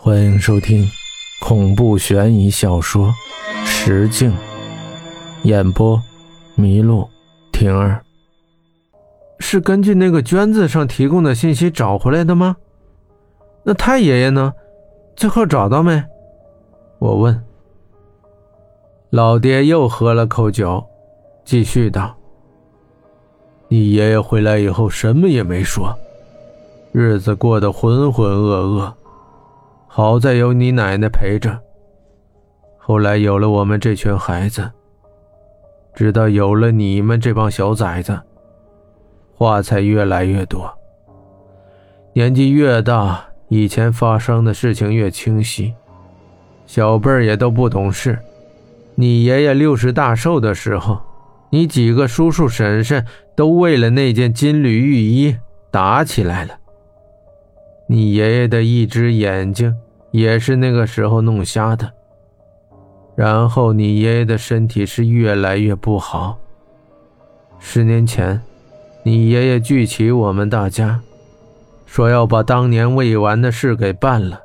欢迎收听恐怖悬疑小说《石镜》，演播：麋鹿婷儿。是根据那个卷子上提供的信息找回来的吗？那太爷爷呢？最后找到没？我问。老爹又喝了口酒，继续道：“你爷爷回来以后什么也没说，日子过得浑浑噩噩。”好在有你奶奶陪着。后来有了我们这群孩子，直到有了你们这帮小崽子，话才越来越多。年纪越大，以前发生的事情越清晰，小辈儿也都不懂事。你爷爷六十大寿的时候，你几个叔叔婶婶都为了那件金缕玉衣打起来了。你爷爷的一只眼睛。也是那个时候弄瞎的。然后你爷爷的身体是越来越不好。十年前，你爷爷聚齐我们大家，说要把当年未完的事给办了。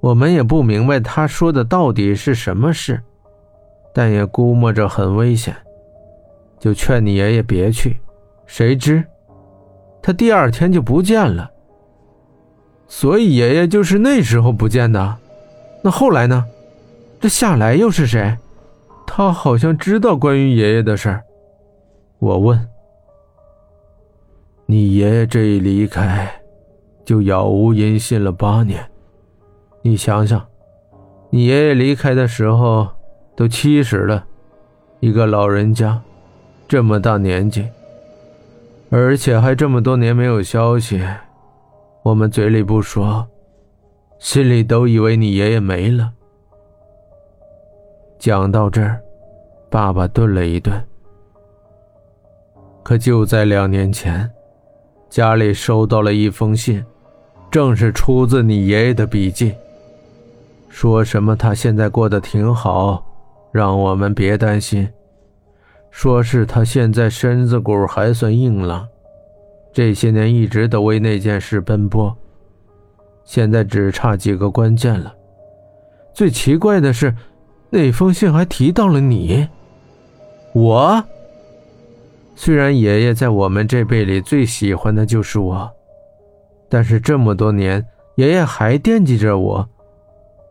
我们也不明白他说的到底是什么事，但也估摸着很危险，就劝你爷爷别去。谁知，他第二天就不见了。所以爷爷就是那时候不见的，那后来呢？这夏来又是谁？他好像知道关于爷爷的事儿。我问：“你爷爷这一离开，就杳无音信了八年。你想想，你爷爷离开的时候都七十了，一个老人家，这么大年纪，而且还这么多年没有消息。”我们嘴里不说，心里都以为你爷爷没了。讲到这儿，爸爸顿了一顿。可就在两年前，家里收到了一封信，正是出自你爷爷的笔记，说什么他现在过得挺好，让我们别担心，说是他现在身子骨还算硬朗。这些年一直都为那件事奔波，现在只差几个关键了。最奇怪的是，那封信还提到了你。我虽然爷爷在我们这辈里最喜欢的就是我，但是这么多年，爷爷还惦记着我，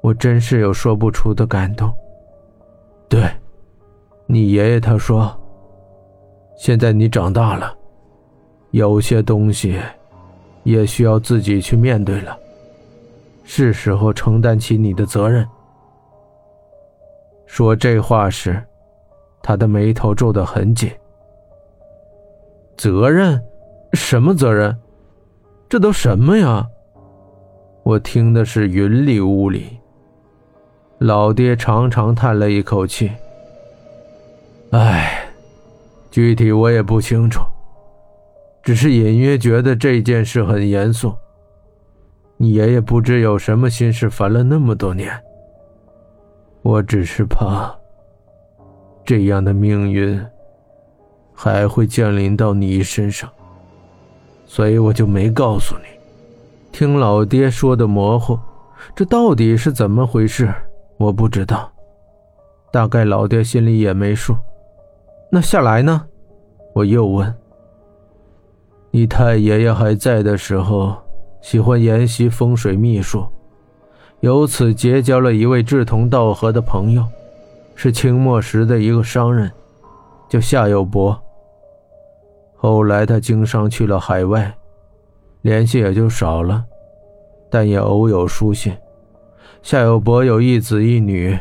我真是有说不出的感动。对，你爷爷他说，现在你长大了。有些东西，也需要自己去面对了。是时候承担起你的责任。说这话时，他的眉头皱得很紧。责任？什么责任？这都什么呀？我听的是云里雾里。老爹长长叹了一口气：“唉，具体我也不清楚。”只是隐约觉得这件事很严肃。你爷爷不知有什么心事烦了那么多年。我只是怕，这样的命运还会降临到你身上，所以我就没告诉你。听老爹说的模糊，这到底是怎么回事？我不知道，大概老爹心里也没数。那下来呢？我又问。你太爷爷还在的时候，喜欢研习风水秘术，由此结交了一位志同道合的朋友，是清末时的一个商人，叫夏有伯。后来他经商去了海外，联系也就少了，但也偶有书信。夏有伯有一子一女，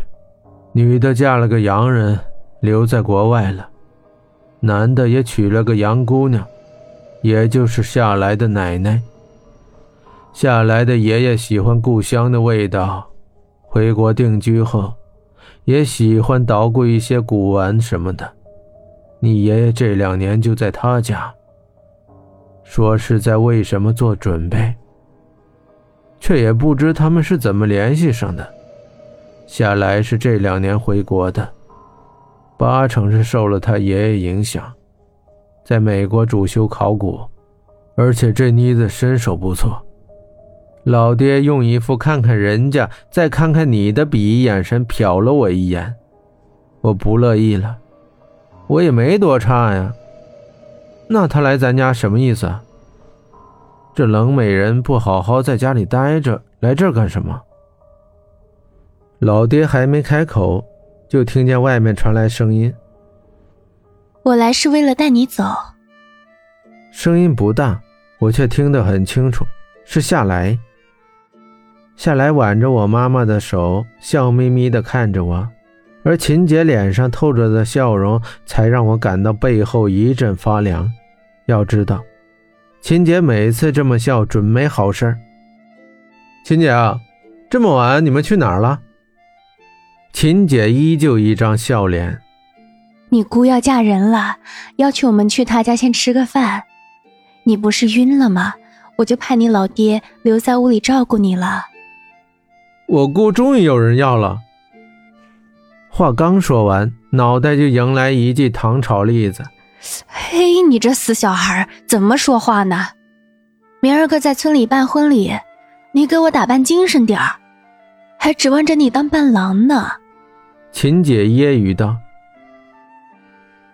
女的嫁了个洋人，留在国外了，男的也娶了个洋姑娘。也就是夏来的奶奶。夏来的爷爷喜欢故乡的味道，回国定居后，也喜欢捣鼓一些古玩什么的。你爷爷这两年就在他家，说是在为什么做准备，却也不知他们是怎么联系上的。夏来是这两年回国的，八成是受了他爷爷影响。在美国主修考古，而且这妮子身手不错。老爹用一副看看人家，再看看你的鄙夷眼神瞟了我一眼，我不乐意了。我也没多差呀，那他来咱家什么意思？这冷美人不好好在家里待着，来这儿干什么？老爹还没开口，就听见外面传来声音：“我来是为了带你走。”声音不大，我却听得很清楚，是夏来。夏来挽着我妈妈的手，笑眯眯地看着我，而秦姐脸上透着的笑容，才让我感到背后一阵发凉。要知道，秦姐每次这么笑，准没好事儿。秦姐啊，这么晚你们去哪儿了？秦姐依旧一张笑脸。你姑要嫁人了，要求我们去她家先吃个饭。你不是晕了吗？我就派你老爹留在屋里照顾你了。我姑终于有人要了。话刚说完，脑袋就迎来一记糖炒栗子。嘿，你这死小孩，怎么说话呢？明儿个在村里办婚礼，你给我打扮精神点儿，还指望着你当伴郎呢。秦姐揶揄道。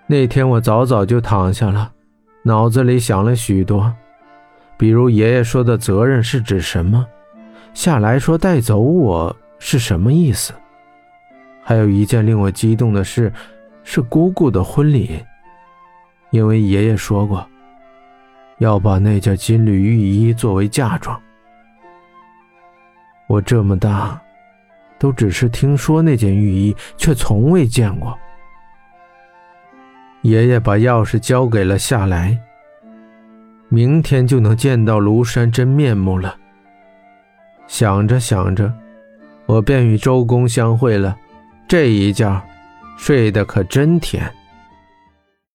那天我早早就躺下了。脑子里想了许多，比如爷爷说的责任是指什么？夏来说带走我是什么意思？还有一件令我激动的事，是姑姑的婚礼，因为爷爷说过，要把那件金缕玉衣作为嫁妆。我这么大，都只是听说那件玉衣，却从未见过。爷爷把钥匙交给了夏来。明天就能见到庐山真面目了。想着想着，我便与周公相会了。这一觉，睡得可真甜。